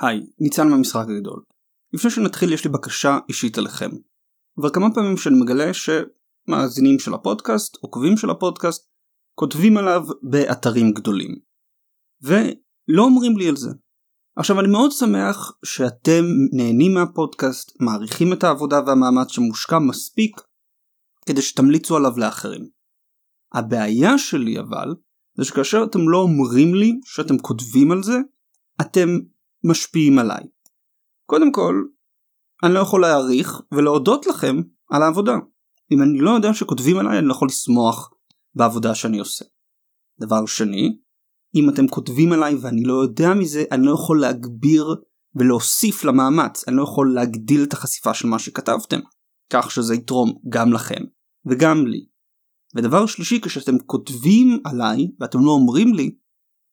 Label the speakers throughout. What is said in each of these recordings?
Speaker 1: היי, ניצן מהמשחק הגדול. לפני שנתחיל יש לי בקשה אישית אליכם. כבר כמה פעמים שאני מגלה שמאזינים של הפודקאסט, עוקבים של הפודקאסט, כותבים עליו באתרים גדולים. ולא אומרים לי על זה. עכשיו אני מאוד שמח שאתם נהנים מהפודקאסט, מעריכים את העבודה והמאמץ שמושקע מספיק כדי שתמליצו עליו לאחרים. הבעיה שלי אבל, זה שכאשר אתם לא אומרים לי שאתם כותבים על זה, אתם משפיעים עליי. קודם כל, אני לא יכול להעריך ולהודות לכם על העבודה. אם אני לא יודע שכותבים עליי אני לא יכול לשמוח בעבודה שאני עושה. דבר שני, אם אתם כותבים עליי ואני לא יודע מזה, אני לא יכול להגביר ולהוסיף למאמץ, אני לא יכול להגדיל את החשיפה של מה שכתבתם, כך שזה יתרום גם לכם וגם לי. ודבר שלישי, כשאתם כותבים עליי ואתם לא אומרים לי,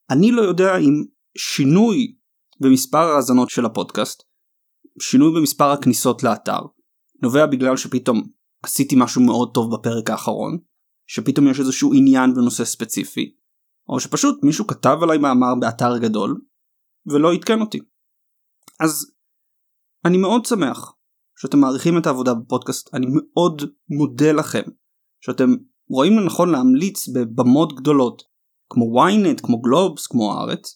Speaker 1: אני לא יודע אם שינוי במספר ההאזנות של הפודקאסט, שינוי במספר הכניסות לאתר, נובע בגלל שפתאום עשיתי משהו מאוד טוב בפרק האחרון, שפתאום יש איזשהו עניין בנושא ספציפי, או שפשוט מישהו כתב עליי מאמר באתר גדול, ולא עדכן אותי. אז אני מאוד שמח שאתם מעריכים את העבודה בפודקאסט, אני מאוד מודה לכם שאתם רואים לנכון להמליץ בבמות גדולות, כמו ynet, כמו גלובס, כמו הארץ,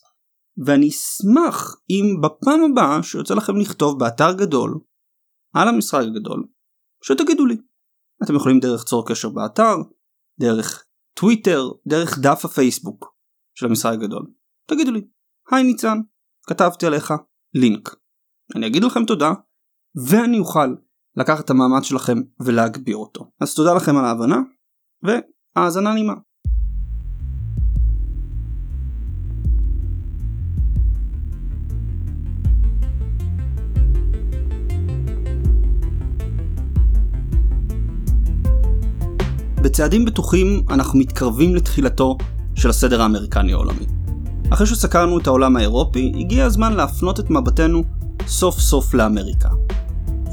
Speaker 1: ואני אשמח אם בפעם הבאה שיוצא לכם לכתוב באתר גדול על המשחק הגדול שתגידו לי. אתם יכולים דרך צור קשר באתר, דרך טוויטר, דרך דף הפייסבוק של המשחק הגדול. תגידו לי, היי ניצן, כתבתי עליך לינק. אני אגיד לכם תודה, ואני אוכל לקחת את המאמץ שלכם ולהגביר אותו. אז תודה לכם על ההבנה, והאזנה נעימה. בצעדים בטוחים אנחנו מתקרבים לתחילתו של הסדר האמריקני העולמי. אחרי שסקרנו את העולם האירופי, הגיע הזמן להפנות את מבטנו סוף סוף לאמריקה.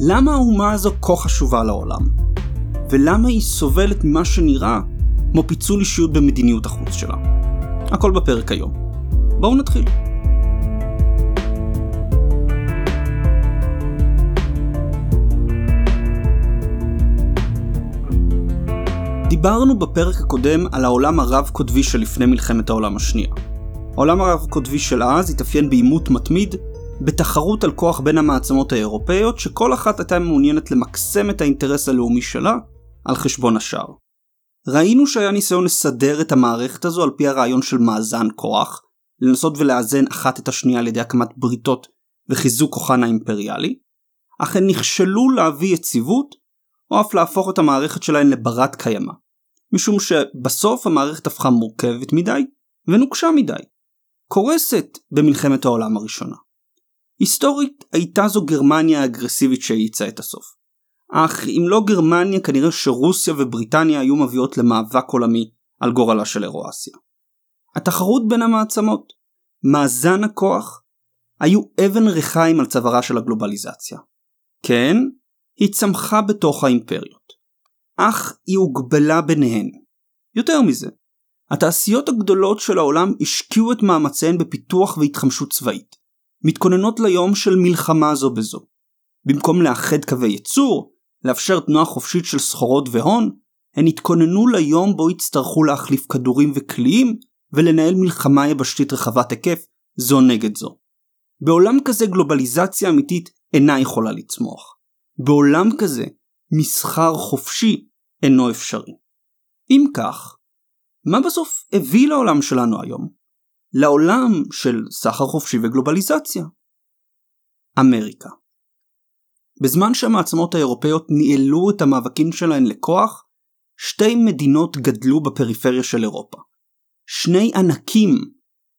Speaker 1: למה האומה הזו כה חשובה לעולם? ולמה היא סובלת ממה שנראה כמו פיצול אישיות במדיניות החוץ שלה? הכל בפרק היום. בואו נתחיל. דיברנו בפרק הקודם על העולם הרב-קוטבי שלפני מלחמת העולם השנייה. העולם הרב-קוטבי של אז התאפיין בעימות מתמיד, בתחרות על כוח בין המעצמות האירופאיות, שכל אחת הייתה מעוניינת למקסם את האינטרס הלאומי שלה על חשבון השאר. ראינו שהיה ניסיון לסדר את המערכת הזו על פי הרעיון של מאזן כוח, לנסות ולאזן אחת את השנייה על ידי הקמת בריתות וחיזוק כוחן האימפריאלי, אך הן נכשלו להביא יציבות, או אף להפוך את המערכת שלהן לברת קיימא. משום שבסוף המערכת הפכה מורכבת מדי ונוקשה מדי. קורסת במלחמת העולם הראשונה. היסטורית הייתה זו גרמניה האגרסיבית שהאיצה את הסוף. אך אם לא גרמניה כנראה שרוסיה ובריטניה היו מביאות למאבק עולמי על גורלה של אירואסיה. התחרות בין המעצמות, מאזן הכוח, היו אבן ריחיים על צווארה של הגלובליזציה. כן, היא צמחה בתוך האימפריות. אך היא הוגבלה ביניהן. יותר מזה, התעשיות הגדולות של העולם השקיעו את מאמציהן בפיתוח והתחמשות צבאית, מתכוננות ליום של מלחמה זו בזו. במקום לאחד קווי ייצור, לאפשר תנועה חופשית של סחורות והון, הן התכוננו ליום בו יצטרכו להחליף כדורים וקליעים ולנהל מלחמה יבשתית רחבת היקף זו נגד זו. בעולם כזה גלובליזציה אמיתית אינה יכולה לצמוח. בעולם כזה מסחר חופשי אינו אפשרי. אם כך, מה בסוף הביא לעולם שלנו היום? לעולם של סחר חופשי וגלובליזציה. אמריקה. בזמן שהמעצמות האירופאיות ניהלו את המאבקים שלהן לכוח, שתי מדינות גדלו בפריפריה של אירופה. שני ענקים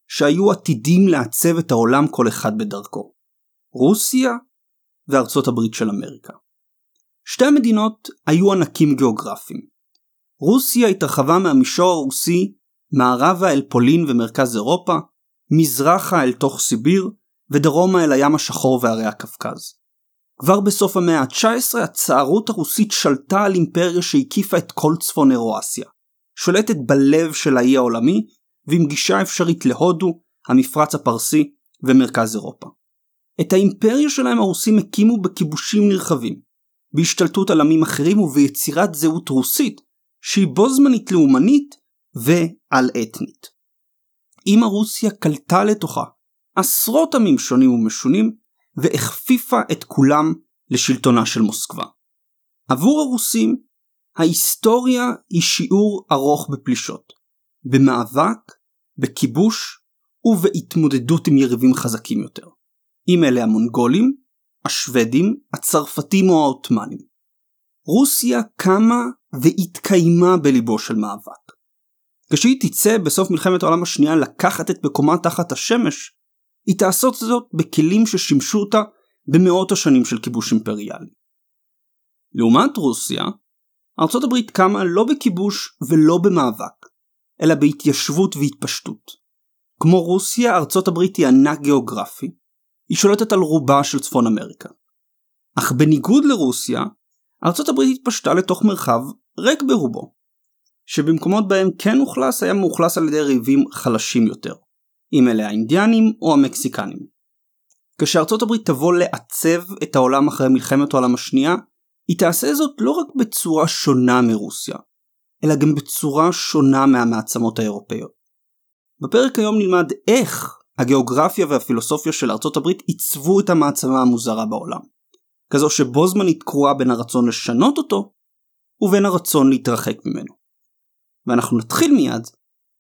Speaker 1: שהיו עתידים לעצב את העולם כל אחד בדרכו. רוסיה וארצות הברית של אמריקה. שתי המדינות היו ענקים גיאוגרפיים. רוסיה התרחבה מהמישור הרוסי מערבה אל פולין ומרכז אירופה, מזרחה אל תוך סיביר, ודרומה אל הים השחור והרי הקווקז. כבר בסוף המאה ה-19 הצערות הרוסית שלטה על אימפריה שהקיפה את כל צפון אירואסיה, שולטת בלב של האי העולמי, ועם גישה אפשרית להודו, המפרץ הפרסי ומרכז אירופה. את האימפריה שלהם הרוסים הקימו בכיבושים נרחבים, בהשתלטות על עמים אחרים וביצירת זהות רוסית, שהיא בו זמנית לאומנית ועל אתנית. אמא רוסיה קלטה לתוכה עשרות עמים שונים ומשונים, והכפיפה את כולם לשלטונה של מוסקבה. עבור הרוסים, ההיסטוריה היא שיעור ארוך בפלישות, במאבק, בכיבוש ובהתמודדות עם יריבים חזקים יותר. אם אלה המונגולים, השוודים, הצרפתים או העות'מאנים. רוסיה קמה והתקיימה בליבו של מאבק. כשהיא תצא בסוף מלחמת העולם השנייה לקחת את מקומה תחת השמש, היא תעשות זאת בכלים ששימשו אותה במאות השנים של כיבוש אימפריאלי. לעומת רוסיה, ארצות הברית קמה לא בכיבוש ולא במאבק, אלא בהתיישבות והתפשטות. כמו רוסיה, ארצות הברית היא ענק גיאוגרפי, היא שולטת על רובה של צפון אמריקה. אך בניגוד לרוסיה, ארצות הברית התפשטה לתוך מרחב ריק ברובו, שבמקומות בהם כן אוכלס היה מאוכלס על ידי ריבים חלשים יותר, אם אלה האינדיאנים או המקסיקנים. כשארצות הברית תבוא לעצב את העולם אחרי מלחמת העולם השנייה, היא תעשה זאת לא רק בצורה שונה מרוסיה, אלא גם בצורה שונה מהמעצמות האירופאיות. בפרק היום נלמד איך הגיאוגרפיה והפילוסופיה של ארצות הברית עיצבו את המעצמה המוזרה בעולם. כזו שבו זמנית קרואה בין הרצון לשנות אותו, ובין הרצון להתרחק ממנו. ואנחנו נתחיל מיד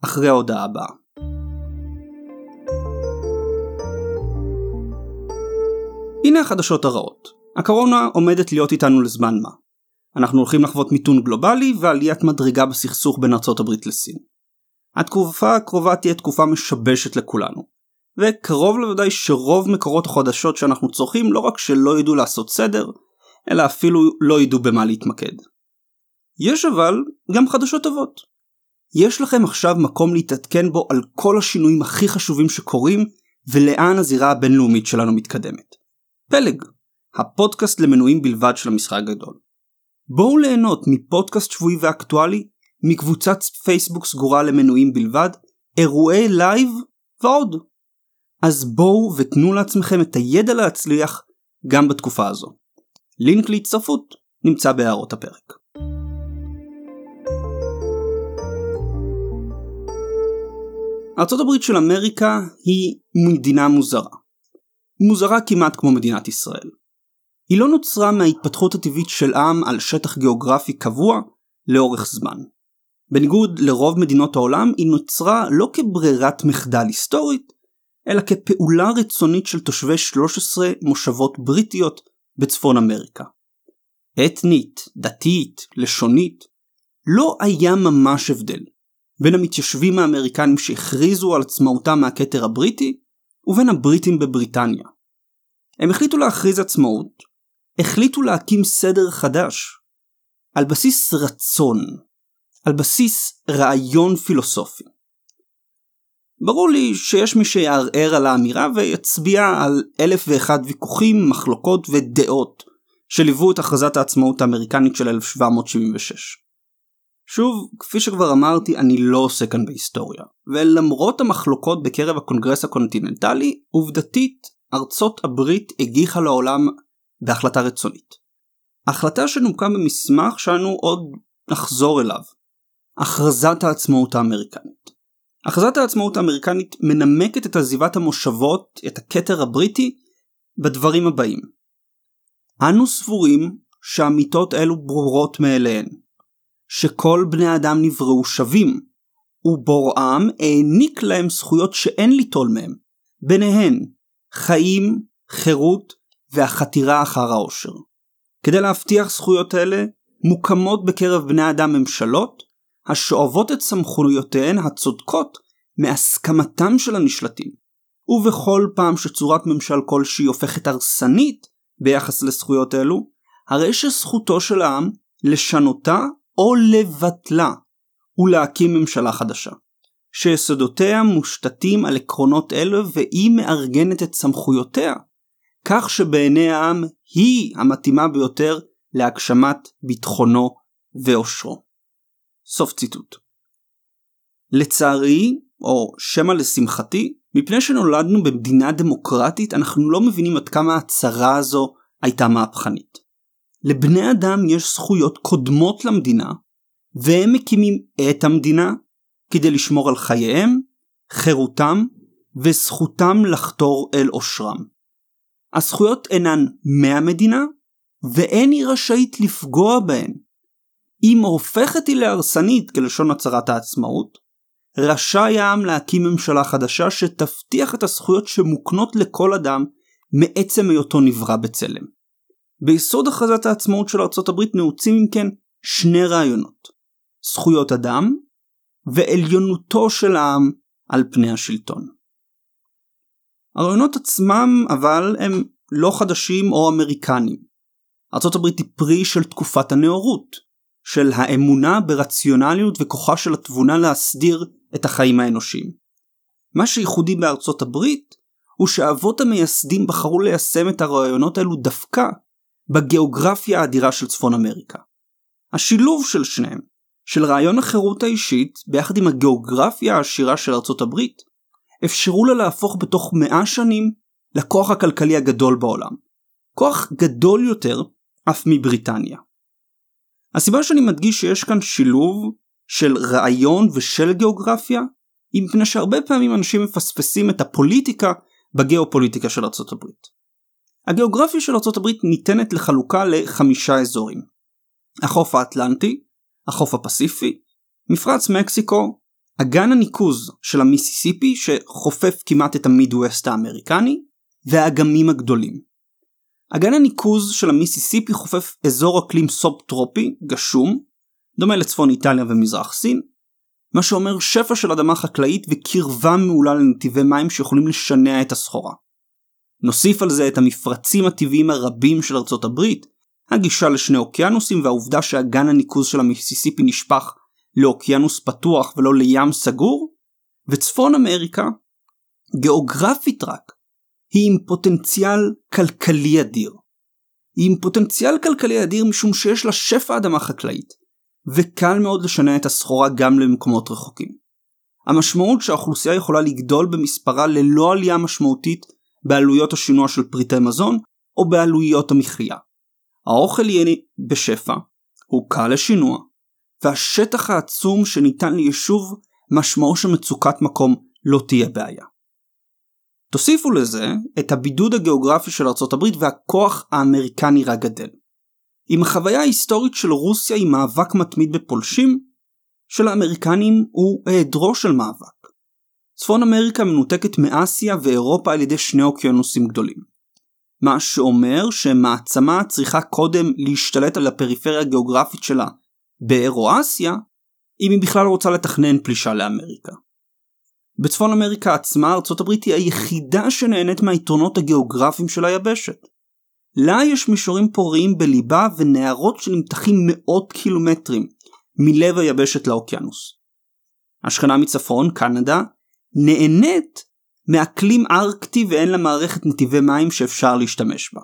Speaker 1: אחרי ההודעה הבאה. הנה החדשות הרעות. הקורונה עומדת להיות איתנו לזמן מה. אנחנו הולכים לחוות מיתון גלובלי ועליית מדרגה בסכסוך בין ארצות הברית לסין. התקופה הקרובה תהיה תקופה משבשת לכולנו, וקרוב לוודאי שרוב מקורות החדשות שאנחנו צורכים לא רק שלא ידעו לעשות סדר, אלא אפילו לא ידעו במה להתמקד. יש אבל גם חדשות טובות. יש לכם עכשיו מקום להתעדכן בו על כל השינויים הכי חשובים שקורים ולאן הזירה הבינלאומית שלנו מתקדמת. פלג, הפודקאסט למנויים בלבד של המשחק הגדול. בואו ליהנות מפודקאסט שבועי ואקטואלי, מקבוצת פייסבוק סגורה למנויים בלבד, אירועי live ועוד. אז בואו ותנו לעצמכם את הידע להצליח גם בתקופה הזו. לינק להצטרפות נמצא בהערות הפרק. ארה"ב של אמריקה היא מדינה מוזרה. מוזרה כמעט כמו מדינת ישראל. היא לא נוצרה מההתפתחות הטבעית של עם על שטח גיאוגרפי קבוע לאורך זמן. בניגוד לרוב מדינות העולם היא נוצרה לא כברירת מחדל היסטורית, אלא כפעולה רצונית של תושבי 13 מושבות בריטיות בצפון אמריקה. אתנית, דתית, לשונית, לא היה ממש הבדל בין המתיישבים האמריקנים שהכריזו על עצמאותם מהכתר הבריטי ובין הבריטים בבריטניה. הם החליטו להכריז עצמאות, החליטו להקים סדר חדש, על בסיס רצון, על בסיס רעיון פילוסופי. ברור לי שיש מי שיערער על האמירה ויצביע על אלף ואחד ויכוחים, מחלוקות ודעות שליוו את הכרזת העצמאות האמריקנית של 1776. שוב, כפי שכבר אמרתי, אני לא עושה כאן בהיסטוריה, ולמרות המחלוקות בקרב הקונגרס הקונטיננטלי, עובדתית, ארצות הברית הגיחה לעולם בהחלטה רצונית. החלטה שנומקה במסמך שאנו עוד נחזור אליו, הכרזת העצמאות האמריקנית. הכרזת העצמאות האמריקנית מנמקת את עזיבת המושבות, את הכתר הבריטי, בדברים הבאים. אנו סבורים שאמיתות אלו ברורות מאליהן, שכל בני אדם נבראו שווים, ובוראם העניק להם זכויות שאין ליטול מהם, ביניהן חיים, חירות והחתירה אחר העושר. כדי להבטיח זכויות אלה, מוקמות בקרב בני אדם ממשלות, השואבות את סמכויותיהן הצודקות מהסכמתם של הנשלטים. ובכל פעם שצורת ממשל כלשהי הופכת הרסנית ביחס לזכויות אלו, הרי שזכותו של העם לשנותה או לבטלה ולהקים ממשלה חדשה. שיסודותיה מושתתים על עקרונות אלו והיא מארגנת את סמכויותיה, כך שבעיני העם היא המתאימה ביותר להגשמת ביטחונו ואושרו. סוף ציטוט. לצערי, או שמא לשמחתי, מפני שנולדנו במדינה דמוקרטית אנחנו לא מבינים עד כמה הצרה הזו הייתה מהפכנית. לבני אדם יש זכויות קודמות למדינה, והם מקימים את המדינה כדי לשמור על חייהם, חירותם וזכותם לחתור אל עושרם. הזכויות אינן מהמדינה, ואין היא רשאית לפגוע בהן. אם הופכת היא להרסנית, כלשון הצהרת העצמאות, רשאי העם להקים ממשלה חדשה שתבטיח את הזכויות שמוקנות לכל אדם מעצם היותו נברא בצלם. ביסוד הכרזת העצמאות של ארצות הברית נעוצים אם כן שני רעיונות זכויות אדם ועליונותו של העם על פני השלטון. הרעיונות עצמם אבל הם לא חדשים או אמריקנים. ארצות הברית היא פרי של תקופת הנאורות, של האמונה ברציונליות וכוחה של התבונה להסדיר את החיים האנושיים. מה שייחודי בארצות הברית הוא שהאבות המייסדים בחרו ליישם את הרעיונות האלו דווקא בגיאוגרפיה האדירה של צפון אמריקה. השילוב של שניהם, של רעיון החירות האישית ביחד עם הגיאוגרפיה העשירה של ארצות הברית, אפשרו לה להפוך בתוך מאה שנים לכוח הכלכלי הגדול בעולם. כוח גדול יותר אף מבריטניה. הסיבה שאני מדגיש שיש כאן שילוב של רעיון ושל גיאוגרפיה, היא מפני שהרבה פעמים אנשים מפספסים את הפוליטיקה בגיאופוליטיקה של הברית. הגיאוגרפיה של הברית ניתנת לחלוקה לחמישה אזורים. החוף האטלנטי, החוף הפסיפי, מפרץ מקסיקו, אגן הניקוז של המיסיסיפי שחופף כמעט את המידווסט האמריקני, והאגמים הגדולים. אגן הניקוז של המיסיסיפי חופף אזור אקלים סוב טרופי, גשום, דומה לצפון איטליה ומזרח סין, מה שאומר שפע של אדמה חקלאית וקרבה מעולה לנתיבי מים שיכולים לשנע את הסחורה. נוסיף על זה את המפרצים הטבעיים הרבים של ארצות הברית, הגישה לשני אוקיינוסים והעובדה שאגן הניקוז של המיסיסיפי נשפך לאוקיינוס פתוח ולא לים סגור, וצפון אמריקה, גיאוגרפית רק, היא עם פוטנציאל כלכלי אדיר. היא עם פוטנציאל כלכלי אדיר משום שיש לה שפע אדמה חקלאית, וקל מאוד לשנע את הסחורה גם למקומות רחוקים. המשמעות שהאוכלוסייה יכולה לגדול במספרה ללא עלייה משמעותית בעלויות השינוע של פריטי מזון או בעלויות המחיה. האוכל יהיה בשפע, הוא קל לשינוע, והשטח העצום שניתן ליישוב משמעו שמצוקת מקום לא תהיה בעיה. תוסיפו לזה את הבידוד הגיאוגרפי של ארצות הברית והכוח האמריקני רק גדל. עם החוויה ההיסטורית של רוסיה עם מאבק מתמיד בפולשים, של האמריקנים הוא היעדרו של מאבק. צפון אמריקה מנותקת מאסיה ואירופה על ידי שני אוקיינוסים גדולים. מה שאומר שמעצמה צריכה קודם להשתלט על הפריפריה הגיאוגרפית שלה באירו-אסיה, אם היא בכלל רוצה לתכנן פלישה לאמריקה. בצפון אמריקה עצמה ארצות הברית היא היחידה שנהנית מהיתרונות הגיאוגרפיים של היבשת. לה יש מישורים פוריים בליבה ונהרות שנמתחים מאות קילומטרים מלב היבשת לאוקיינוס. השכנה מצפון, קנדה, נהנית מאקלים ארקטי ואין לה מערכת נתיבי מים שאפשר להשתמש בה.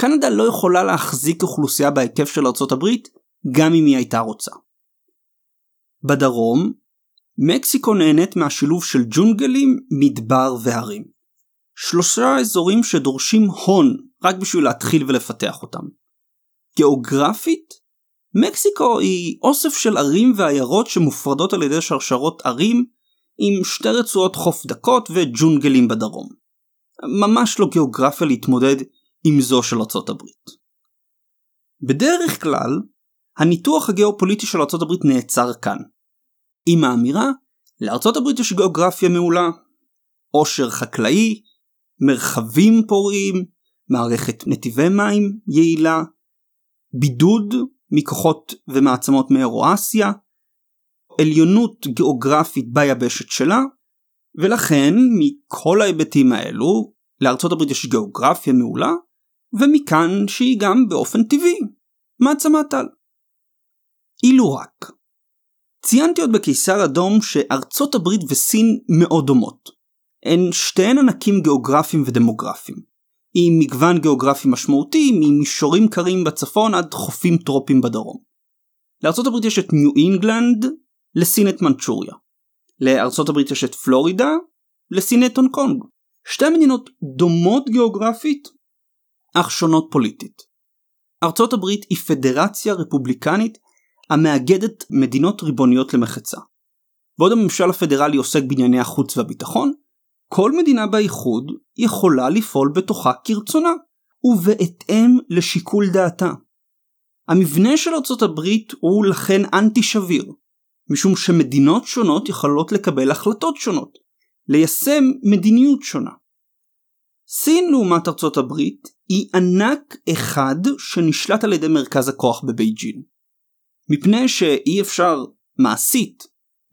Speaker 1: קנדה לא יכולה להחזיק אוכלוסייה בהיקף של ארצות הברית גם אם היא הייתה רוצה. בדרום, מקסיקו נהנית מהשילוב של ג'ונגלים, מדבר והרים. שלושה אזורים שדורשים הון רק בשביל להתחיל ולפתח אותם. גיאוגרפית, מקסיקו היא אוסף של ערים ועיירות שמופרדות על ידי שרשרות ערים עם שתי רצועות חוף דקות וג'ונגלים בדרום. ממש לא גיאוגרפיה להתמודד עם זו של ארצות הברית. בדרך כלל, הניתוח הגיאופוליטי של ארצות הברית נעצר כאן. עם האמירה, לארצות הברית יש גיאוגרפיה מעולה, עושר חקלאי, מרחבים פוריים, מערכת נתיבי מים יעילה, בידוד מכוחות ומעצמות מאירואסיה, עליונות גיאוגרפית ביבשת שלה, ולכן מכל ההיבטים האלו לארצות הברית יש גיאוגרפיה מעולה, ומכאן שהיא גם באופן טבעי מעצמת על. אילו רק. ציינתי עוד בקיסר אדום שארצות הברית וסין מאוד דומות. הן שתיהן ענקים גיאוגרפיים ודמוגרפיים. עם מגוון גיאוגרפי משמעותי ממישורים קרים בצפון עד חופים טרופיים בדרום. לארצות הברית יש את ניו אינגלנד, לסין את מנצ'וריה. לארצות הברית יש את פלורידה, לסין את הונג קונג. שתי מדינות דומות גיאוגרפית, אך שונות פוליטית. ארצות הברית היא פדרציה רפובליקנית המאגדת מדינות ריבוניות למחצה. בעוד הממשל הפדרלי עוסק בענייני החוץ והביטחון, כל מדינה באיחוד יכולה לפעול בתוכה כרצונה, ובהתאם לשיקול דעתה. המבנה של ארצות הברית הוא לכן אנטי שביר, משום שמדינות שונות יכולות לקבל החלטות שונות, ליישם מדיניות שונה. סין לעומת ארצות הברית היא ענק אחד שנשלט על ידי מרכז הכוח בבייג'ין. מפני שאי אפשר מעשית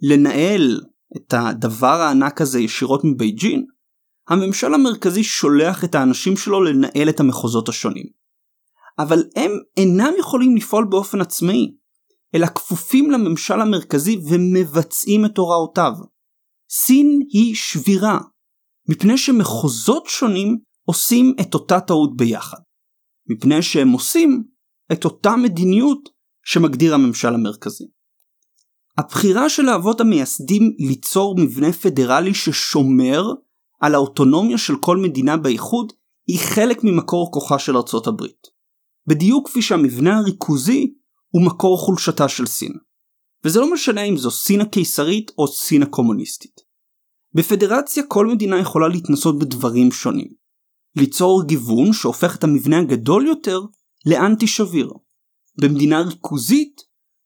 Speaker 1: לנהל את הדבר הענק הזה ישירות מבייג'ין, הממשל המרכזי שולח את האנשים שלו לנהל את המחוזות השונים. אבל הם אינם יכולים לפעול באופן עצמאי, אלא כפופים לממשל המרכזי ומבצעים את הוראותיו. סין היא שבירה, מפני שמחוזות שונים עושים את אותה טעות ביחד. מפני שהם עושים את אותה מדיניות שמגדיר הממשל המרכזי. הבחירה של האבות המייסדים ליצור מבנה פדרלי ששומר על האוטונומיה של כל מדינה באיחוד היא חלק ממקור כוחה של ארצות הברית. בדיוק כפי שהמבנה הריכוזי הוא מקור חולשתה של סין. וזה לא משנה אם זו סין הקיסרית או סין הקומוניסטית. בפדרציה כל מדינה יכולה להתנסות בדברים שונים. ליצור גיוון שהופך את המבנה הגדול יותר לאנטי שביר. במדינה ריכוזית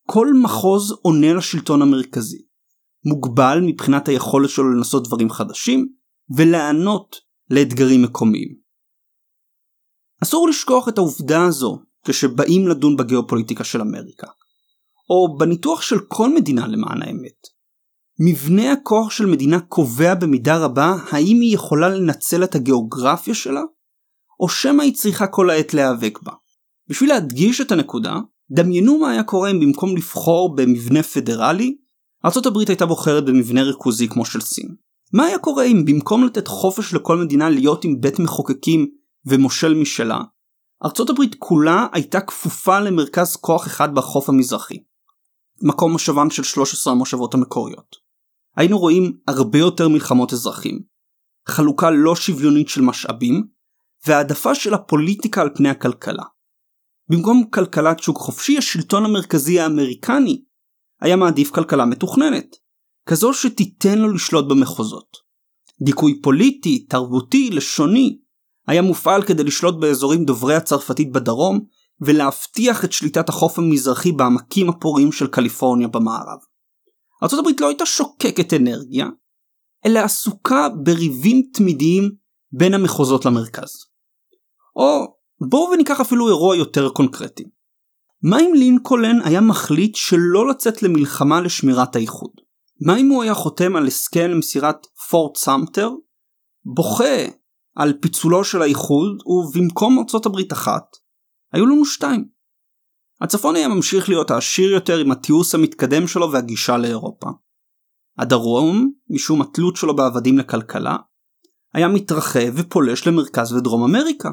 Speaker 1: כל מחוז עונה לשלטון המרכזי. מוגבל מבחינת היכולת שלו לנסות דברים חדשים ולענות לאתגרים מקומיים. אסור לשכוח את העובדה הזו כשבאים לדון בגיאופוליטיקה של אמריקה. או בניתוח של כל מדינה למען האמת. מבנה הכוח של מדינה קובע במידה רבה האם היא יכולה לנצל את הגיאוגרפיה שלה, או שמא היא צריכה כל העת להיאבק בה. בשביל להדגיש את הנקודה, דמיינו מה היה קורה אם במקום לבחור במבנה פדרלי, ארה"ב הייתה בוחרת במבנה ריכוזי כמו של סין. מה היה קורה אם במקום לתת חופש לכל מדינה להיות עם בית מחוקקים ומושל משלה, הברית כולה הייתה כפופה למרכז כוח אחד בחוף המזרחי. מקום מושבן של 13 המושבות המקוריות. היינו רואים הרבה יותר מלחמות אזרחים, חלוקה לא שוויונית של משאבים, והעדפה של הפוליטיקה על פני הכלכלה. במקום כלכלת שוק חופשי, השלטון המרכזי האמריקני היה מעדיף כלכלה מתוכננת, כזו שתיתן לו לשלוט במחוזות. דיכוי פוליטי, תרבותי, לשוני, היה מופעל כדי לשלוט באזורים דוברי הצרפתית בדרום ולהבטיח את שליטת החוף המזרחי בעמקים הפוריים של קליפורניה במערב. ארה"ב לא הייתה שוקקת אנרגיה, אלא עסוקה בריבים תמידיים בין המחוזות למרכז. או בואו וניקח אפילו אירוע יותר קונקרטי. מה אם לינקולן היה מחליט שלא לצאת למלחמה לשמירת האיחוד? מה אם הוא היה חותם על הסכם למסירת פורט סמטר, בוכה על פיצולו של האיחוד ובמקום ארצות הברית אחת היו לנו שתיים. הצפון היה ממשיך להיות העשיר יותר עם התיעוש המתקדם שלו והגישה לאירופה. הדרום, משום התלות שלו בעבדים לכלכלה, היה מתרחב ופולש למרכז ודרום אמריקה,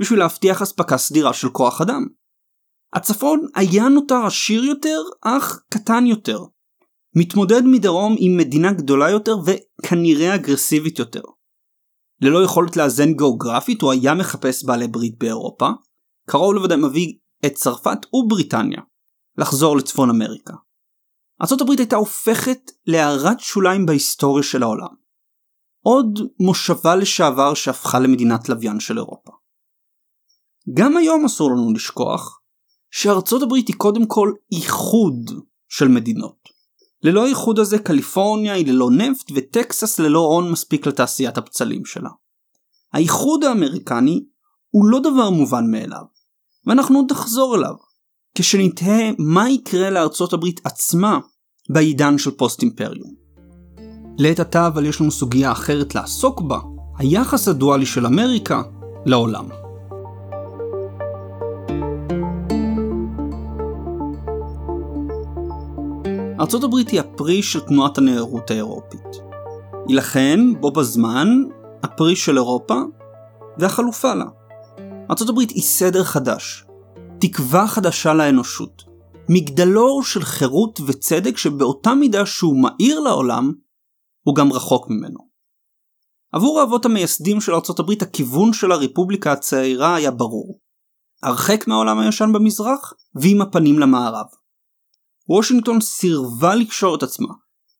Speaker 1: בשביל להבטיח אספקה סדירה של כוח אדם. הצפון היה נותר עשיר יותר, אך קטן יותר. מתמודד מדרום עם מדינה גדולה יותר וכנראה אגרסיבית יותר. ללא יכולת לאזן גיאוגרפית הוא היה מחפש בעלי ברית באירופה, קרוב לוודאי מביא את צרפת ובריטניה לחזור לצפון אמריקה. ארה"ב הייתה הופכת להערת שוליים בהיסטוריה של העולם. עוד מושבה לשעבר שהפכה למדינת לוויין של אירופה. גם היום אסור לנו לשכוח שארצות הברית היא קודם כל איחוד של מדינות. ללא האיחוד הזה קליפורניה היא ללא נפט וטקסס ללא הון מספיק לתעשיית הפצלים שלה. האיחוד האמריקני הוא לא דבר מובן מאליו, ואנחנו עוד נחזור אליו, כשנתהה מה יקרה לארצות הברית עצמה בעידן של פוסט אימפריום. לעת עתה אבל יש לנו סוגיה אחרת לעסוק בה, היחס הדואלי של אמריקה לעולם. ארצות הברית היא הפרי של תנועת הנאורות האירופית. היא לכן, בו בזמן, הפרי של אירופה והחלופה לה. ארצות הברית היא סדר חדש, תקווה חדשה לאנושות, מגדלור של חירות וצדק שבאותה מידה שהוא מאיר לעולם, הוא גם רחוק ממנו. עבור האבות המייסדים של ארצות הברית הכיוון של הרפובליקה הצעירה היה ברור. הרחק מהעולם הישן במזרח ועם הפנים למערב. וושינגטון סירבה לקשור את עצמה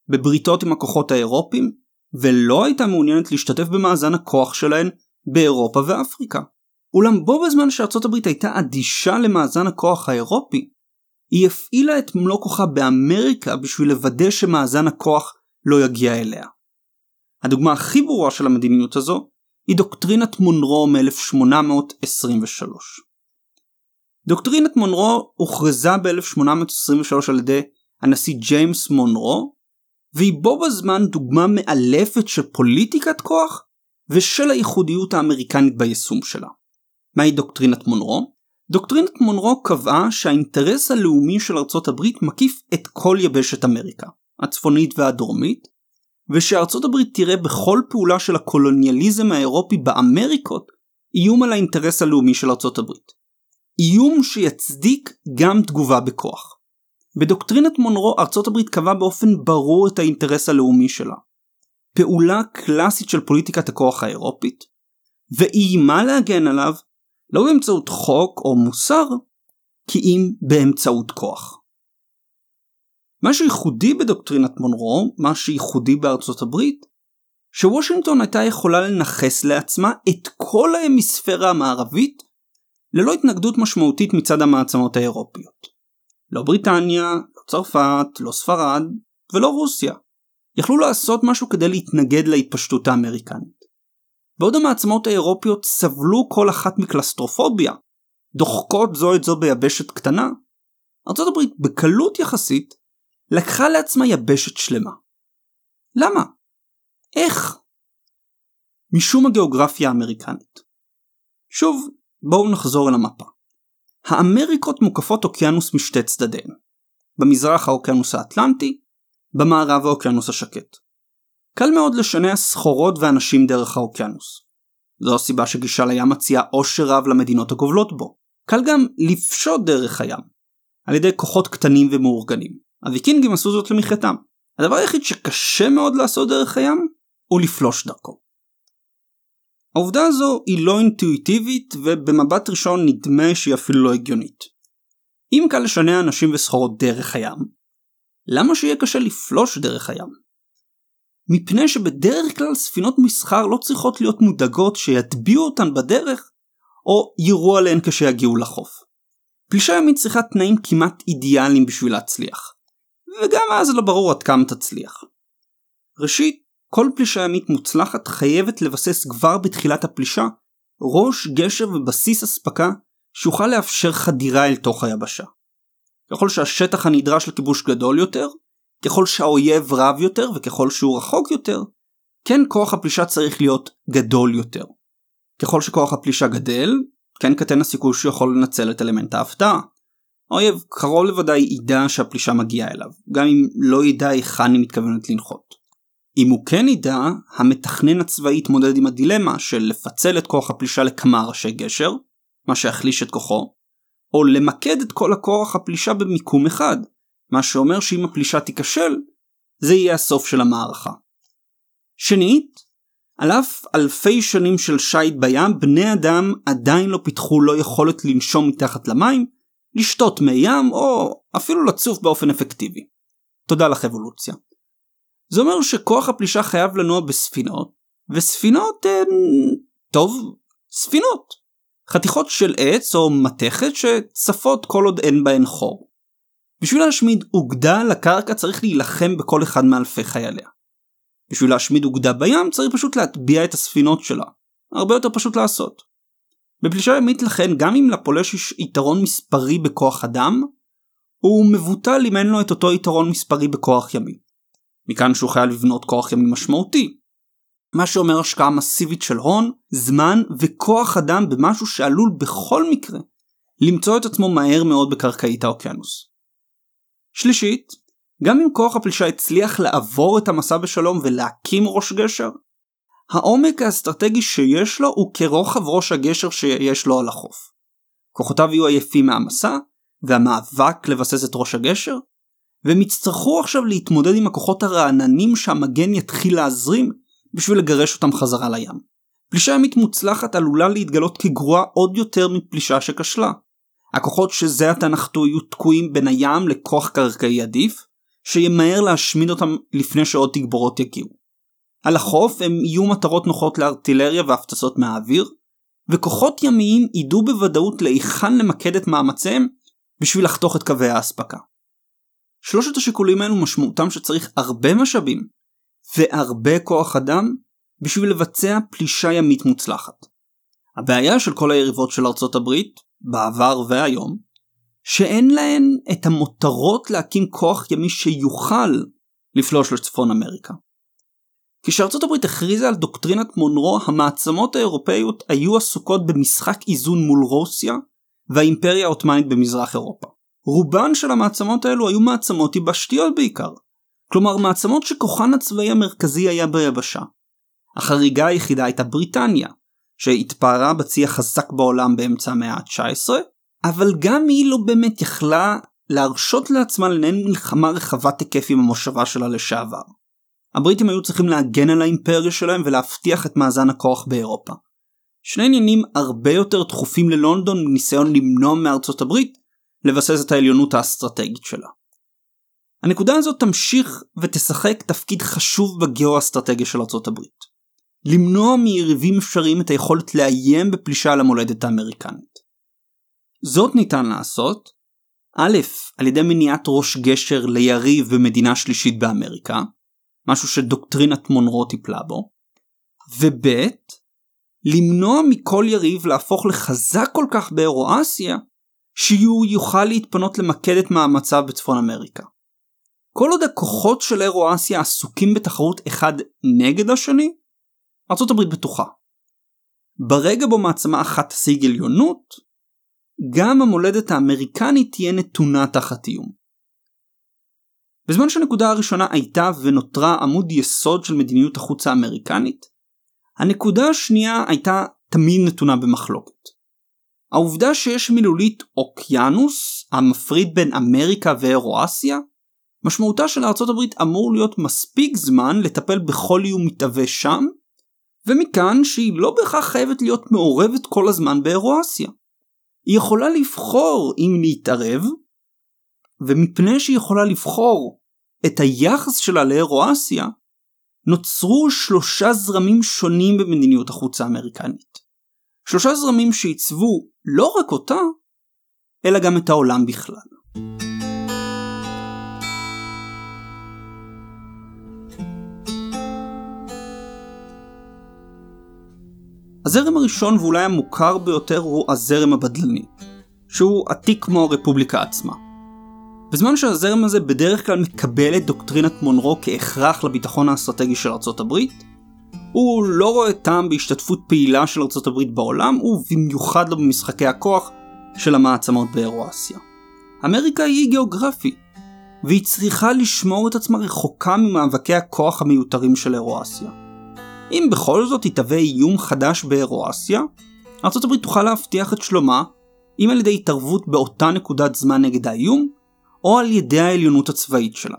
Speaker 1: בבריתות עם הכוחות האירופים ולא הייתה מעוניינת להשתתף במאזן הכוח שלהן באירופה ואפריקה. אולם בו בזמן שארצות הברית הייתה אדישה למאזן הכוח האירופי, היא הפעילה את מלוא כוחה באמריקה בשביל לוודא שמאזן הכוח לא יגיע אליה. הדוגמה הכי ברורה של המדיניות הזו היא דוקטרינת מונרו מ-1823. דוקטרינת מונרו הוכרזה ב-1823 על ידי הנשיא ג'יימס מונרו, והיא בו בזמן דוגמה מאלפת של פוליטיקת כוח ושל הייחודיות האמריקנית ביישום שלה. מהי דוקטרינת מונרו? דוקטרינת מונרו קבעה שהאינטרס הלאומי של ארצות הברית מקיף את כל יבשת אמריקה, הצפונית והדרומית, ושארצות הברית תראה בכל פעולה של הקולוניאליזם האירופי באמריקות איום על האינטרס הלאומי של ארצות הברית. איום שיצדיק גם תגובה בכוח. בדוקטרינת מונרו ארצות הברית קבעה באופן ברור את האינטרס הלאומי שלה. פעולה קלאסית של פוליטיקת הכוח האירופית, ואיימה להגן עליו לא באמצעות חוק או מוסר, כי אם באמצעות כוח. מה שייחודי בדוקטרינת מונרו, מה שייחודי בארצות הברית, שוושינגטון הייתה יכולה לנכס לעצמה את כל ההמיספירה המערבית ללא התנגדות משמעותית מצד המעצמות האירופיות. לא בריטניה, לא צרפת, לא ספרד ולא רוסיה. יכלו לעשות משהו כדי להתנגד להתפשטות האמריקנית. בעוד המעצמות האירופיות סבלו כל אחת מקלסטרופוביה, דוחקות זו את זו ביבשת קטנה, ארצות הברית בקלות יחסית לקחה לעצמה יבשת שלמה. למה? איך? משום הגיאוגרפיה האמריקנית. שוב, בואו נחזור אל המפה. האמריקות מוקפות אוקיינוס משתי צדדיהן. במזרח האוקיינוס האטלנטי, במערב האוקיינוס השקט. קל מאוד לשנע סחורות ואנשים דרך האוקיינוס. זו הסיבה שגישה לים מציעה עושר רב למדינות הגובלות בו. קל גם לפשוט דרך הים, על ידי כוחות קטנים ומאורגנים. הוויקינגים עשו זאת למחייתם. הדבר היחיד שקשה מאוד לעשות דרך הים, הוא לפלוש דרכו. העובדה הזו היא לא אינטואיטיבית ובמבט ראשון נדמה שהיא אפילו לא הגיונית. אם קל לשנע אנשים וסחורות דרך הים, למה שיהיה קשה לפלוש דרך הים? מפני שבדרך כלל ספינות מסחר לא צריכות להיות מודאגות שיטביעו אותן בדרך, או יירו עליהן כשיגיעו לחוף. פלישה ימית צריכה תנאים כמעט אידיאליים בשביל להצליח, וגם אז לא ברור עד כמה תצליח. ראשית, כל פלישה ימית מוצלחת חייבת לבסס כבר בתחילת הפלישה ראש, גשר ובסיס אספקה שיוכל לאפשר חדירה אל תוך היבשה. ככל שהשטח הנדרש לכיבוש גדול יותר, ככל שהאויב רב יותר וככל שהוא רחוק יותר, כן כוח הפלישה צריך להיות גדול יותר. ככל שכוח הפלישה גדל, כן קטן הסיכוי שהוא יכול לנצל את אלמנט ההפתעה. האויב קרוב לוודאי ידע שהפלישה מגיעה אליו, גם אם לא ידע היכן היא מתכוונת לנחות. אם הוא כן ידע, המתכנן הצבאי יתמודד עם הדילמה של לפצל את כוח הפלישה לכמה ראשי גשר, מה שיחליש את כוחו, או למקד את כל הכוח הפלישה במיקום אחד, מה שאומר שאם הפלישה תיכשל, זה יהיה הסוף של המערכה. שנית, על אף אלפי שנים של שיט בים, בני אדם עדיין לא פיתחו לא יכולת לנשום מתחת למים, לשתות מי ים, או אפילו לצוף באופן אפקטיבי. תודה לך אבולוציה. זה אומר שכוח הפלישה חייב לנוע בספינות, וספינות הן... טוב, ספינות. חתיכות של עץ או מתכת שצפות כל עוד אין בהן חור. בשביל להשמיד אוגדה על הקרקע צריך להילחם בכל אחד מאלפי חייליה. בשביל להשמיד אוגדה בים צריך פשוט להטביע את הספינות שלה. הרבה יותר פשוט לעשות. בפלישה ימית לכן גם אם לפולש יש יתרון מספרי בכוח אדם, הוא מבוטל אם אין לו את אותו יתרון מספרי בכוח ימי. מכאן שהוא חייב לבנות כוח ימי משמעותי. מה שאומר השקעה מסיבית של הון, זמן וכוח אדם במשהו שעלול בכל מקרה למצוא את עצמו מהר מאוד בקרקעית האוקיינוס. שלישית, גם אם כוח הפלישה הצליח לעבור את המסע בשלום ולהקים ראש גשר, העומק האסטרטגי שיש לו הוא כרוחב ראש הגשר שיש לו על החוף. כוחותיו יהיו עייפים מהמסע, והמאבק לבסס את ראש הגשר, והם יצטרכו עכשיו להתמודד עם הכוחות הרעננים שהמגן יתחיל להזרים בשביל לגרש אותם חזרה לים. פלישה ימית מוצלחת עלולה להתגלות כגרועה עוד יותר מפלישה שכשלה. הכוחות שזה עתה נחתו יהיו תקועים בין הים לכוח קרקעי עדיף, שימהר להשמיד אותם לפני שעוד תגבורות יגיעו. על החוף הם יהיו מטרות נוחות לארטילריה והפצצות מהאוויר, וכוחות ימיים ידעו בוודאות להיכן למקד את מאמציהם בשביל לחתוך את קווי האספקה. שלושת השיקולים האלו משמעותם שצריך הרבה משאבים והרבה כוח אדם בשביל לבצע פלישה ימית מוצלחת. הבעיה של כל היריבות של ארצות הברית, בעבר והיום, שאין להן את המותרות להקים כוח ימי שיוכל לפלוש לצפון אמריקה. כשארצות הברית הכריזה על דוקטרינת מונרו, המעצמות האירופאיות היו עסוקות במשחק איזון מול רוסיה והאימפריה העות'מאנית במזרח אירופה. רובן של המעצמות האלו היו מעצמות יבשתיות בעיקר, כלומר מעצמות שכוחן הצבאי המרכזי היה ביבשה. החריגה היחידה הייתה בריטניה, שהתפארה בצי החזק בעולם באמצע המאה ה-19, אבל גם היא לא באמת יכלה להרשות לעצמה לנהל מלחמה רחבת היקף עם המושבה שלה לשעבר. הבריטים היו צריכים להגן על האימפריה שלהם ולהבטיח את מאזן הכוח באירופה. שני עניינים הרבה יותר דחופים ללונדון מניסיון למנוע מארצות הברית לבסס את העליונות האסטרטגית שלה. הנקודה הזאת תמשיך ותשחק תפקיד חשוב בגיאו-אסטרטגיה של ארצות הברית. למנוע מיריבים אפשריים את היכולת לאיים בפלישה למולדת האמריקנית. זאת ניתן לעשות א', על ידי מניעת ראש גשר ליריב במדינה שלישית באמריקה, משהו שדוקטרינת מונרו טיפלה בו, וב', למנוע מכל יריב להפוך לחזק כל כך באירואסיה, שהוא יוכל להתפנות למקד את מאמציו בצפון אמריקה. כל עוד הכוחות של אירואסיה עסוקים בתחרות אחד נגד השני, ארה"ב בטוחה. ברגע בו מעצמה אחת תשיג עליונות, גם המולדת האמריקנית תהיה נתונה תחת איום. בזמן שהנקודה הראשונה הייתה ונותרה עמוד יסוד של מדיניות החוץ האמריקנית, הנקודה השנייה הייתה תמיד נתונה במחלוקת. העובדה שיש מילולית אוקיינוס המפריד בין אמריקה ואירואסיה, משמעותה של ארצות הברית אמור להיות מספיק זמן לטפל בכל איום מתהווה שם, ומכאן שהיא לא בהכרח חייבת להיות מעורבת כל הזמן באירואסיה. היא יכולה לבחור אם להתערב, ומפני שהיא יכולה לבחור את היחס שלה לאירואסיה, נוצרו שלושה זרמים שונים במדיניות החוץ האמריקנית. שלושה זרמים שעיצבו לא רק אותה, אלא גם את העולם בכלל. הזרם הראשון ואולי המוכר ביותר הוא הזרם הבדלני, שהוא עתיק כמו הרפובליקה עצמה. בזמן שהזרם הזה בדרך כלל מקבל את דוקטרינת מונרו כהכרח לביטחון האסטרטגי של ארצות הברית, הוא לא רואה טעם בהשתתפות פעילה של ארצות הברית בעולם, ובמיוחד לא במשחקי הכוח של המעצמות באירואסיה. אמריקה היא גיאוגרפי, והיא צריכה לשמור את עצמה רחוקה ממאבקי הכוח המיותרים של אירואסיה. אם בכל זאת יתהווה איום חדש באירואסיה, ארה"ב תוכל להבטיח את שלומה, אם על ידי התערבות באותה נקודת זמן נגד האיום, או על ידי העליונות הצבאית שלה.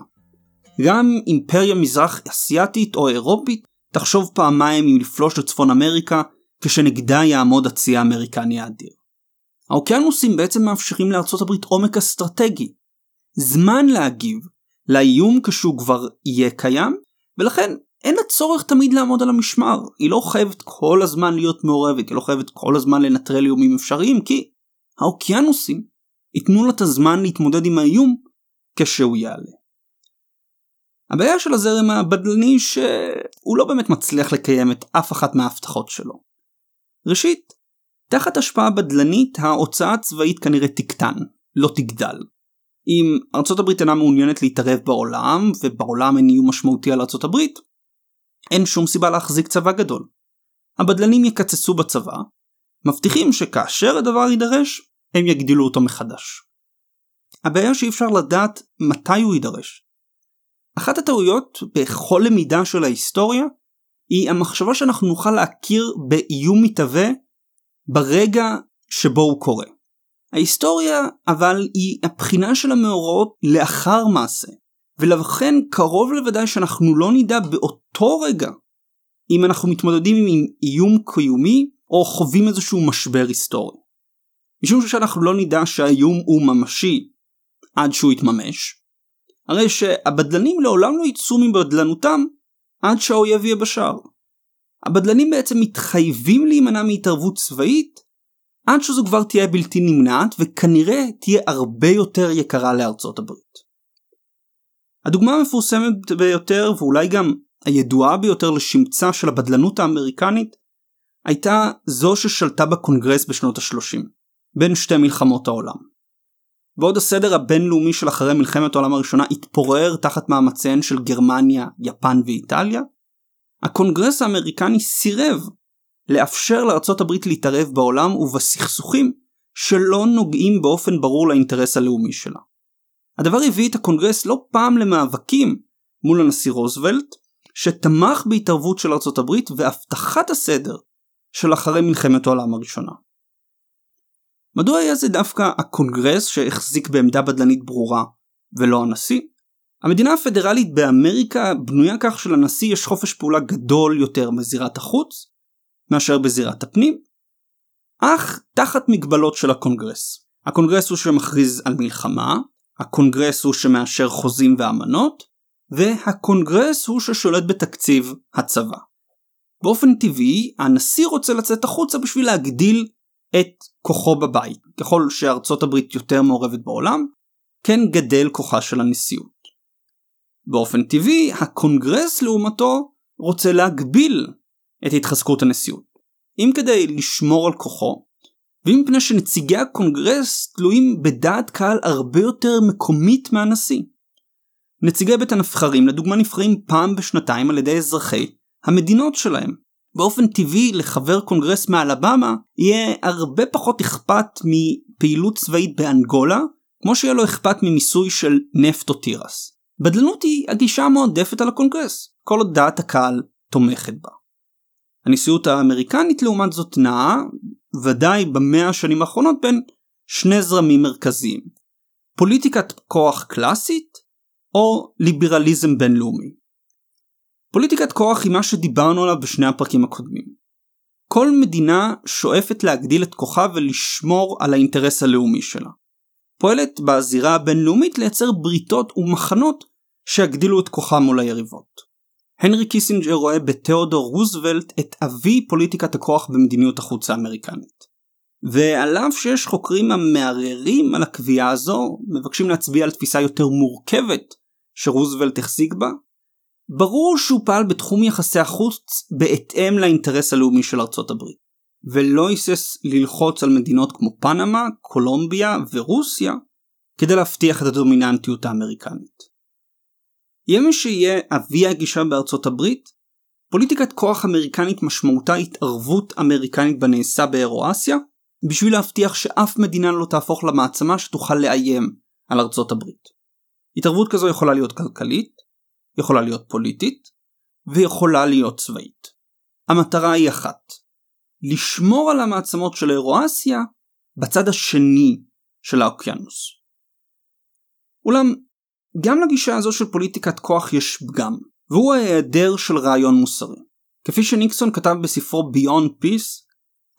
Speaker 1: גם אימפריה מזרח אסיאתית או אירופית תחשוב פעמיים אם לפלוש לצפון אמריקה כשנגדה יעמוד הצי האמריקני האדיר. האוקיינוסים בעצם מאפשרים לארצות הברית עומק אסטרטגי, זמן להגיב לאיום כשהוא כבר יהיה קיים, ולכן אין לה צורך תמיד לעמוד על המשמר, היא לא חייבת כל הזמן להיות מעורבת, היא לא חייבת כל הזמן לנטרל איומים אפשריים, כי האוקיינוסים ייתנו לה את הזמן להתמודד עם האיום כשהוא יעלה. הבעיה של הזרם הבדלני שהוא לא באמת מצליח לקיים את אף אחת מההבטחות שלו. ראשית, תחת השפעה בדלנית ההוצאה הצבאית כנראה תקטן, לא תגדל. אם ארצות הברית אינה מעוניינת להתערב בעולם, ובעולם אין איום משמעותי על ארצות הברית, אין שום סיבה להחזיק צבא גדול. הבדלנים יקצצו בצבא, מבטיחים שכאשר הדבר יידרש, הם יגדילו אותו מחדש. הבעיה שאי אפשר לדעת מתי הוא יידרש. אחת הטעויות בכל למידה של ההיסטוריה היא המחשבה שאנחנו נוכל להכיר באיום מתהווה ברגע שבו הוא קורה. ההיסטוריה אבל היא הבחינה של המאורעות לאחר מעשה, ולכן קרוב לוודאי שאנחנו לא נדע באותו רגע אם אנחנו מתמודדים עם איום קיומי או חווים איזשהו משבר היסטורי. משום שאנחנו לא נדע שהאיום הוא ממשי עד שהוא יתממש, הרי שהבדלנים לעולם לא יצאו מבדלנותם עד שהאויב יהיה בשער. הבדלנים בעצם מתחייבים להימנע מהתערבות צבאית עד שזו כבר תהיה בלתי נמנעת וכנראה תהיה הרבה יותר יקרה לארצות הברית. הדוגמה המפורסמת ביותר ואולי גם הידועה ביותר לשמצה של הבדלנות האמריקנית הייתה זו ששלטה בקונגרס בשנות ה-30, בין שתי מלחמות העולם. בעוד הסדר הבינלאומי של אחרי מלחמת העולם הראשונה התפורר תחת מאמציהן של גרמניה, יפן ואיטליה, הקונגרס האמריקני סירב לאפשר לארצות הברית להתערב בעולם ובסכסוכים שלא נוגעים באופן ברור לאינטרס הלאומי שלה. הדבר הביא את הקונגרס לא פעם למאבקים מול הנשיא רוזוולט, שתמך בהתערבות של ארצות הברית והבטחת הסדר של אחרי מלחמת העולם הראשונה. מדוע היה זה דווקא הקונגרס שהחזיק בעמדה בדלנית ברורה ולא הנשיא? המדינה הפדרלית באמריקה בנויה כך שלנשיא יש חופש פעולה גדול יותר בזירת החוץ מאשר בזירת הפנים, אך תחת מגבלות של הקונגרס. הקונגרס הוא שמכריז על מלחמה, הקונגרס הוא שמאשר חוזים ואמנות, והקונגרס הוא ששולט בתקציב הצבא. באופן טבעי, הנשיא רוצה לצאת החוצה בשביל להגדיל את כוחו בבית. ככל שארצות הברית יותר מעורבת בעולם, כן גדל כוחה של הנשיאות. באופן טבעי, הקונגרס לעומתו רוצה להגביל את התחזקות הנשיאות. אם כדי לשמור על כוחו, ואם מפני שנציגי הקונגרס תלויים בדעת קהל הרבה יותר מקומית מהנשיא. נציגי בית הנבחרים לדוגמה נבחרים פעם בשנתיים על ידי אזרחי המדינות שלהם. באופן טבעי לחבר קונגרס מאלבמה יהיה הרבה פחות אכפת מפעילות צבאית באנגולה, כמו שיהיה לו אכפת ממיסוי של נפט או תירס. בדלנות היא הגישה המועדפת על הקונגרס, כל עוד דעת הקהל תומכת בה. הנשיאות האמריקנית לעומת זאת נעה, ודאי במאה השנים האחרונות, בין שני זרמים מרכזיים. פוליטיקת כוח קלאסית, או ליברליזם בינלאומי. פוליטיקת כוח היא מה שדיברנו עליו בשני הפרקים הקודמים. כל מדינה שואפת להגדיל את כוחה ולשמור על האינטרס הלאומי שלה. פועלת בזירה הבינלאומית לייצר בריתות ומחנות שיגדילו את כוחה מול היריבות. הנרי קיסינג'ר רואה בתיאודור רוזוולט את אבי פוליטיקת הכוח במדיניות החוץ האמריקנית. ועל אף שיש חוקרים המערערים על הקביעה הזו, מבקשים להצביע על תפיסה יותר מורכבת שרוזוולט החזיק בה, ברור שהוא פעל בתחום יחסי החוץ בהתאם לאינטרס הלאומי של ארצות הברית, ולא היסס ללחוץ על מדינות כמו פנמה, קולומביה ורוסיה כדי להבטיח את הדומיננטיות האמריקנית. יהיה מי שיהיה אבי הגישה בארצות הברית, פוליטיקת כוח אמריקנית משמעותה התערבות אמריקנית בנעשה באירואסיה, בשביל להבטיח שאף מדינה לא תהפוך למעצמה שתוכל לאיים על ארצות הברית. התערבות כזו יכולה להיות כלכלית, יכולה להיות פוליטית ויכולה להיות צבאית. המטרה היא אחת לשמור על המעצמות של אירואסיה בצד השני של האוקיינוס. אולם גם לגישה הזו של פוליטיקת כוח יש פגם, והוא ההיעדר של רעיון מוסרי. כפי שניקסון כתב בספרו Beyond Peace,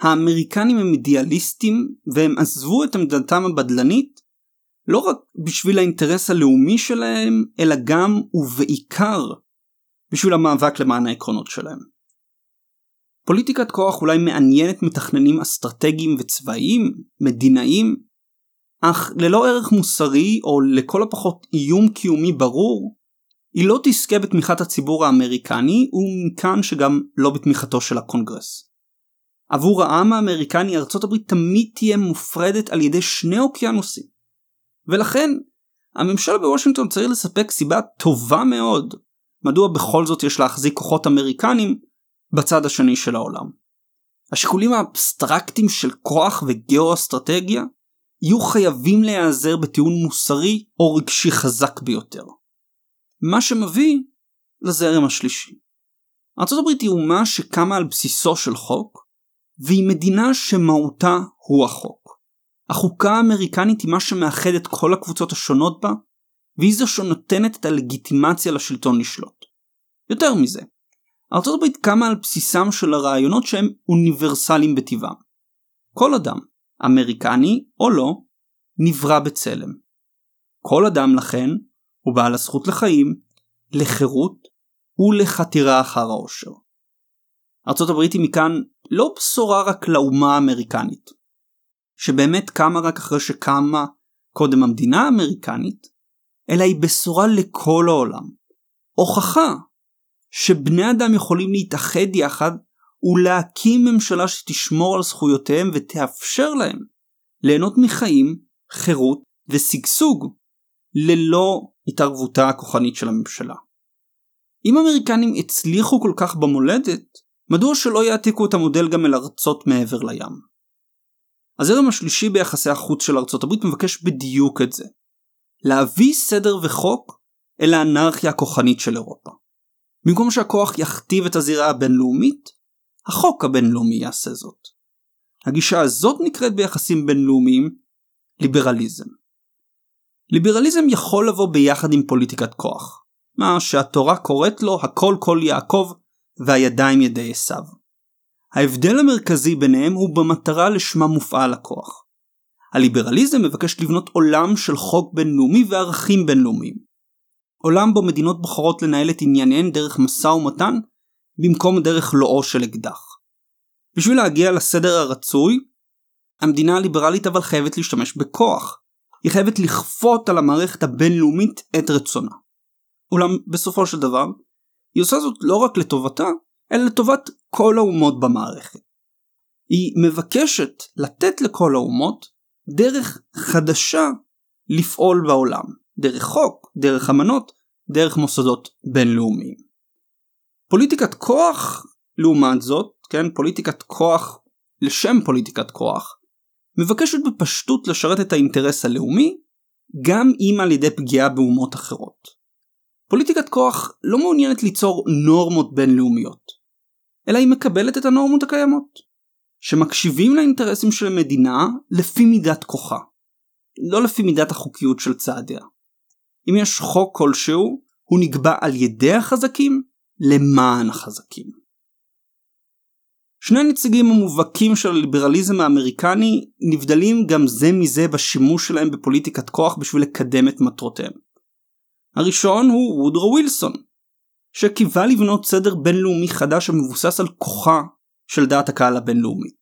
Speaker 1: האמריקנים הם אידיאליסטים והם עזבו את עמדתם הבדלנית לא רק בשביל האינטרס הלאומי שלהם, אלא גם ובעיקר בשביל המאבק למען העקרונות שלהם. פוליטיקת כוח אולי מעניינת מתכננים אסטרטגיים וצבאיים, מדינאים, אך ללא ערך מוסרי או לכל הפחות איום קיומי ברור, היא לא תזכה בתמיכת הציבור האמריקני ומכאן שגם לא בתמיכתו של הקונגרס. עבור העם האמריקני ארצות הברית תמיד תהיה מופרדת על ידי שני אוקיינוסים, ולכן הממשל בוושינגטון צריך לספק סיבה טובה מאוד מדוע בכל זאת יש להחזיק כוחות אמריקנים בצד השני של העולם. השיקולים האבסטרקטיים של כוח וגאו-אסטרטגיה יהיו חייבים להיעזר בטיעון מוסרי או רגשי חזק ביותר. מה שמביא לזרם השלישי. ארה"ב היא אומה שקמה על בסיסו של חוק, והיא מדינה שמהותה הוא החוק. החוקה האמריקנית היא מה שמאחד את כל הקבוצות השונות בה, והיא זו שנותנת את הלגיטימציה לשלטון לשלוט. יותר מזה, ארצות הברית קמה על בסיסם של הרעיונות שהם אוניברסליים בטבעם. כל אדם, אמריקני או לא, נברא בצלם. כל אדם לכן הוא בעל הזכות לחיים, לחירות ולחתירה אחר האושר. ארצות הברית היא מכאן לא בשורה רק לאומה האמריקנית, שבאמת קמה רק אחרי שקמה קודם המדינה האמריקנית, אלא היא בשורה לכל העולם. הוכחה שבני אדם יכולים להתאחד יחד ולהקים ממשלה שתשמור על זכויותיהם ותאפשר להם ליהנות מחיים, חירות ושגשוג ללא התערבותה הכוחנית של הממשלה. אם האמריקנים הצליחו כל כך במולדת, מדוע שלא יעתיקו את המודל גם אל ארצות מעבר לים? הזרם השלישי ביחסי החוץ של ארצות הברית מבקש בדיוק את זה. להביא סדר וחוק אל האנרכיה הכוחנית של אירופה. במקום שהכוח יכתיב את הזירה הבינלאומית, החוק הבינלאומי יעשה זאת. הגישה הזאת נקראת ביחסים בינלאומיים ליברליזם. ליברליזם יכול לבוא ביחד עם פוליטיקת כוח, מה שהתורה קוראת לו הכל כל יעקב והידיים ידי עשיו. ההבדל המרכזי ביניהם הוא במטרה לשמה מופעל הכוח. הליברליזם מבקש לבנות עולם של חוק בינלאומי וערכים בינלאומיים. עולם בו מדינות בוחרות לנהל את ענייניהן דרך משא ומתן במקום דרך לואו של אקדח. בשביל להגיע לסדר הרצוי, המדינה הליברלית אבל חייבת להשתמש בכוח. היא חייבת לכפות על המערכת הבינלאומית את רצונה. אולם בסופו של דבר, היא עושה זאת לא רק לטובתה, אלא לטובת כל האומות במערכת. היא מבקשת לתת לכל האומות דרך חדשה לפעול בעולם, דרך חוק, דרך אמנות, דרך מוסדות בינלאומיים. פוליטיקת כוח, לעומת זאת, כן, פוליטיקת כוח לשם פוליטיקת כוח, מבקשת בפשטות לשרת את האינטרס הלאומי, גם אם על ידי פגיעה באומות אחרות. פוליטיקת כוח לא מעוניינת ליצור נורמות בינלאומיות, אלא היא מקבלת את הנורמות הקיימות, שמקשיבים לאינטרסים של המדינה לפי מידת כוחה, לא לפי מידת החוקיות של צעדיה. אם יש חוק כלשהו, הוא נקבע על ידי החזקים למען החזקים. שני הנציגים המובהקים של הליברליזם האמריקני נבדלים גם זה מזה בשימוש שלהם בפוליטיקת כוח בשביל לקדם את מטרותיהם. הראשון הוא וודרו ווילסון, שקיווה לבנות סדר בינלאומי חדש המבוסס על כוחה של דעת הקהל הבינלאומית.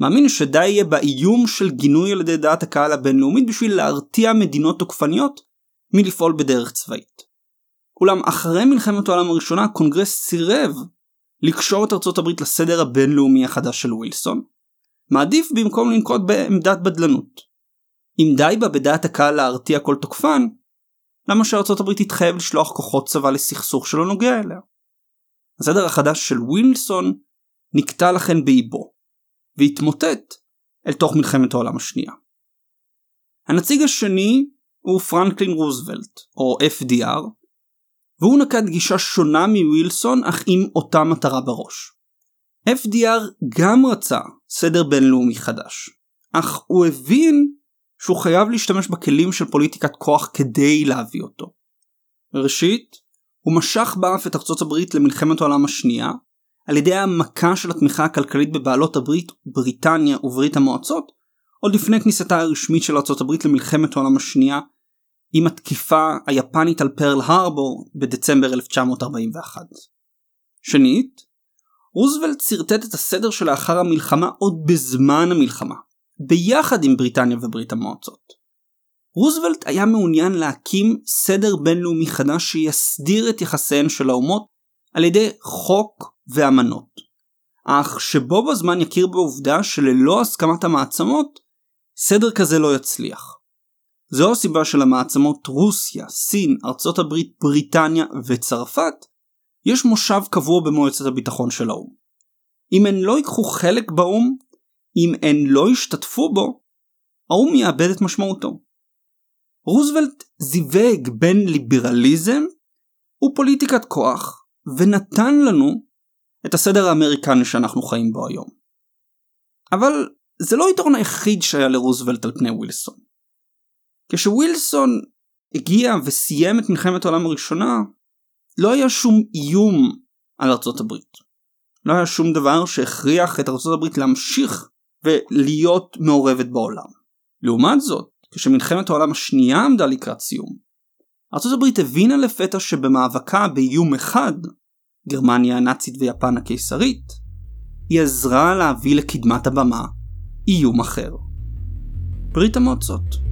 Speaker 1: מאמין שדי יהיה באיום של גינוי על ידי דעת הקהל הבינלאומית בשביל להרתיע מדינות תוקפניות מלפעול בדרך צבאית. אולם אחרי מלחמת העולם הראשונה הקונגרס סירב לקשור את ארצות הברית לסדר הבינלאומי החדש של ווילסון, מעדיף במקום לנקוט בעמדת בדלנות. אם די בה בדעת הקהל להרתיע כל תוקפן, למה שארצות הברית תתחייב לשלוח כוחות צבא לסכסוך שלא נוגע אליה? הסדר החדש של ווילסון נקטע לכן באיבו, והתמוטט אל תוך מלחמת העולם השנייה. הנציג השני הוא פרנקלין רוזוולט, או FDR, והוא נקט גישה שונה מווילסון אך עם אותה מטרה בראש. FDR גם רצה סדר בינלאומי חדש, אך הוא הבין שהוא חייב להשתמש בכלים של פוליטיקת כוח כדי להביא אותו. ראשית, הוא משך באף את ארצות הברית למלחמת העולם השנייה, על ידי העמקה של התמיכה הכלכלית בבעלות הברית, בריטניה וברית המועצות, עוד לפני כניסתה הרשמית של ארצות הברית למלחמת העולם השנייה, עם התקיפה היפנית על פרל הרבור בדצמבר 1941. שנית, רוזוולט שרטט את הסדר שלאחר המלחמה עוד בזמן המלחמה, ביחד עם בריטניה וברית המועצות. רוזוולט היה מעוניין להקים סדר בינלאומי חדש שיסדיר את יחסיהן של האומות על ידי חוק ואמנות, אך שבו בזמן יכיר בעובדה שללא הסכמת המעצמות, סדר כזה לא יצליח. זו הסיבה של המעצמות רוסיה, סין, ארצות הברית, בריטניה וצרפת, יש מושב קבוע במועצת הביטחון של האו"ם. אם הן לא ייקחו חלק באו"ם, אם הן לא ישתתפו בו, האו"ם יאבד את משמעותו. רוזוולט זיווג בין ליברליזם ופוליטיקת כוח, ונתן לנו את הסדר האמריקני שאנחנו חיים בו היום. אבל זה לא היתרון היחיד שהיה לרוזוולט על פני ווילסון. כשווילסון הגיע וסיים את מלחמת העולם הראשונה, לא היה שום איום על ארצות הברית. לא היה שום דבר שהכריח את ארצות הברית להמשיך ולהיות מעורבת בעולם. לעומת זאת, כשמלחמת העולם השנייה עמדה לקראת סיום, הברית הבינה לפתע שבמאבקה באיום אחד, גרמניה הנאצית ויפן הקיסרית, היא עזרה להביא לקדמת הבמה איום אחר. ברית המועצות.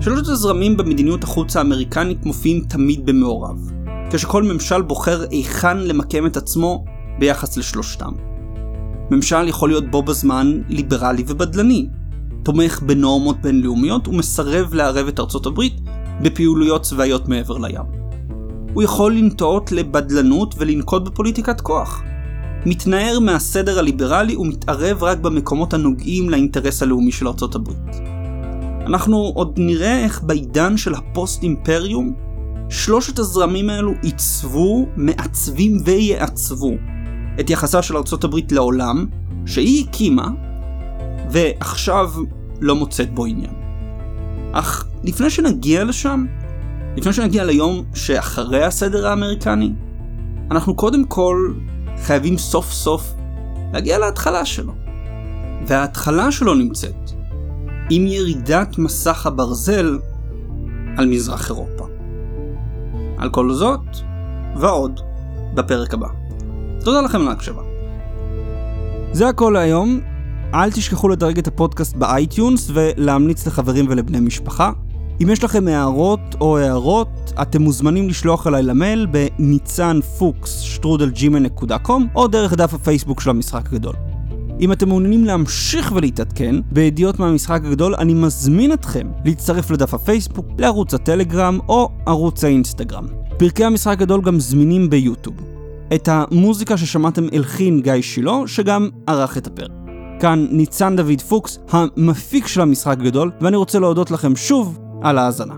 Speaker 1: שלושת הזרמים במדיניות החוץ האמריקנית מופיעים תמיד במעורב, כשכל ממשל בוחר היכן למקם את עצמו ביחס לשלושתם. ממשל יכול להיות בו בזמן ליברלי ובדלני, תומך בנורמות בינלאומיות ומסרב לערב את ארצות הברית בפעילויות צבאיות מעבר לים. הוא יכול לנטות לבדלנות ולנקוט בפוליטיקת כוח. מתנער מהסדר הליברלי ומתערב רק במקומות הנוגעים לאינטרס הלאומי של ארצות הברית. אנחנו עוד נראה איך בעידן של הפוסט אימפריום, שלושת הזרמים האלו עיצבו, מעצבים ויעצבו את יחסה של ארצות הברית לעולם, שהיא הקימה, ועכשיו לא מוצאת בו עניין. אך לפני שנגיע לשם, לפני שנגיע ליום שאחרי הסדר האמריקני, אנחנו קודם כל חייבים סוף סוף להגיע להתחלה שלו. וההתחלה שלו נמצאת עם ירידת מסך הברזל על מזרח אירופה. על כל זאת, ועוד, בפרק הבא. תודה לכם על ההקשבה. זה הכל להיום. אל תשכחו לדרג את הפודקאסט ב-iTunes ולהמליץ לחברים ולבני משפחה. אם יש לכם הערות או הארות, אתם מוזמנים לשלוח אליי למייל בניצן פוקס שטרודל Gmail.com או דרך דף הפייסבוק של המשחק הגדול. אם אתם מעוניינים להמשיך ולהתעדכן בידיעות מהמשחק הגדול, אני מזמין אתכם להצטרף לדף הפייסבוק, לערוץ הטלגרם או ערוץ האינסטגרם. פרקי המשחק הגדול גם זמינים ביוטיוב. את המוזיקה ששמעתם הלחין גיא שילה, שגם ערך את הפרק. כאן ניצן דוד פוקס, המפיק של המשחק הגדול, ואני רוצה להודות לכם שוב על ההאזנה.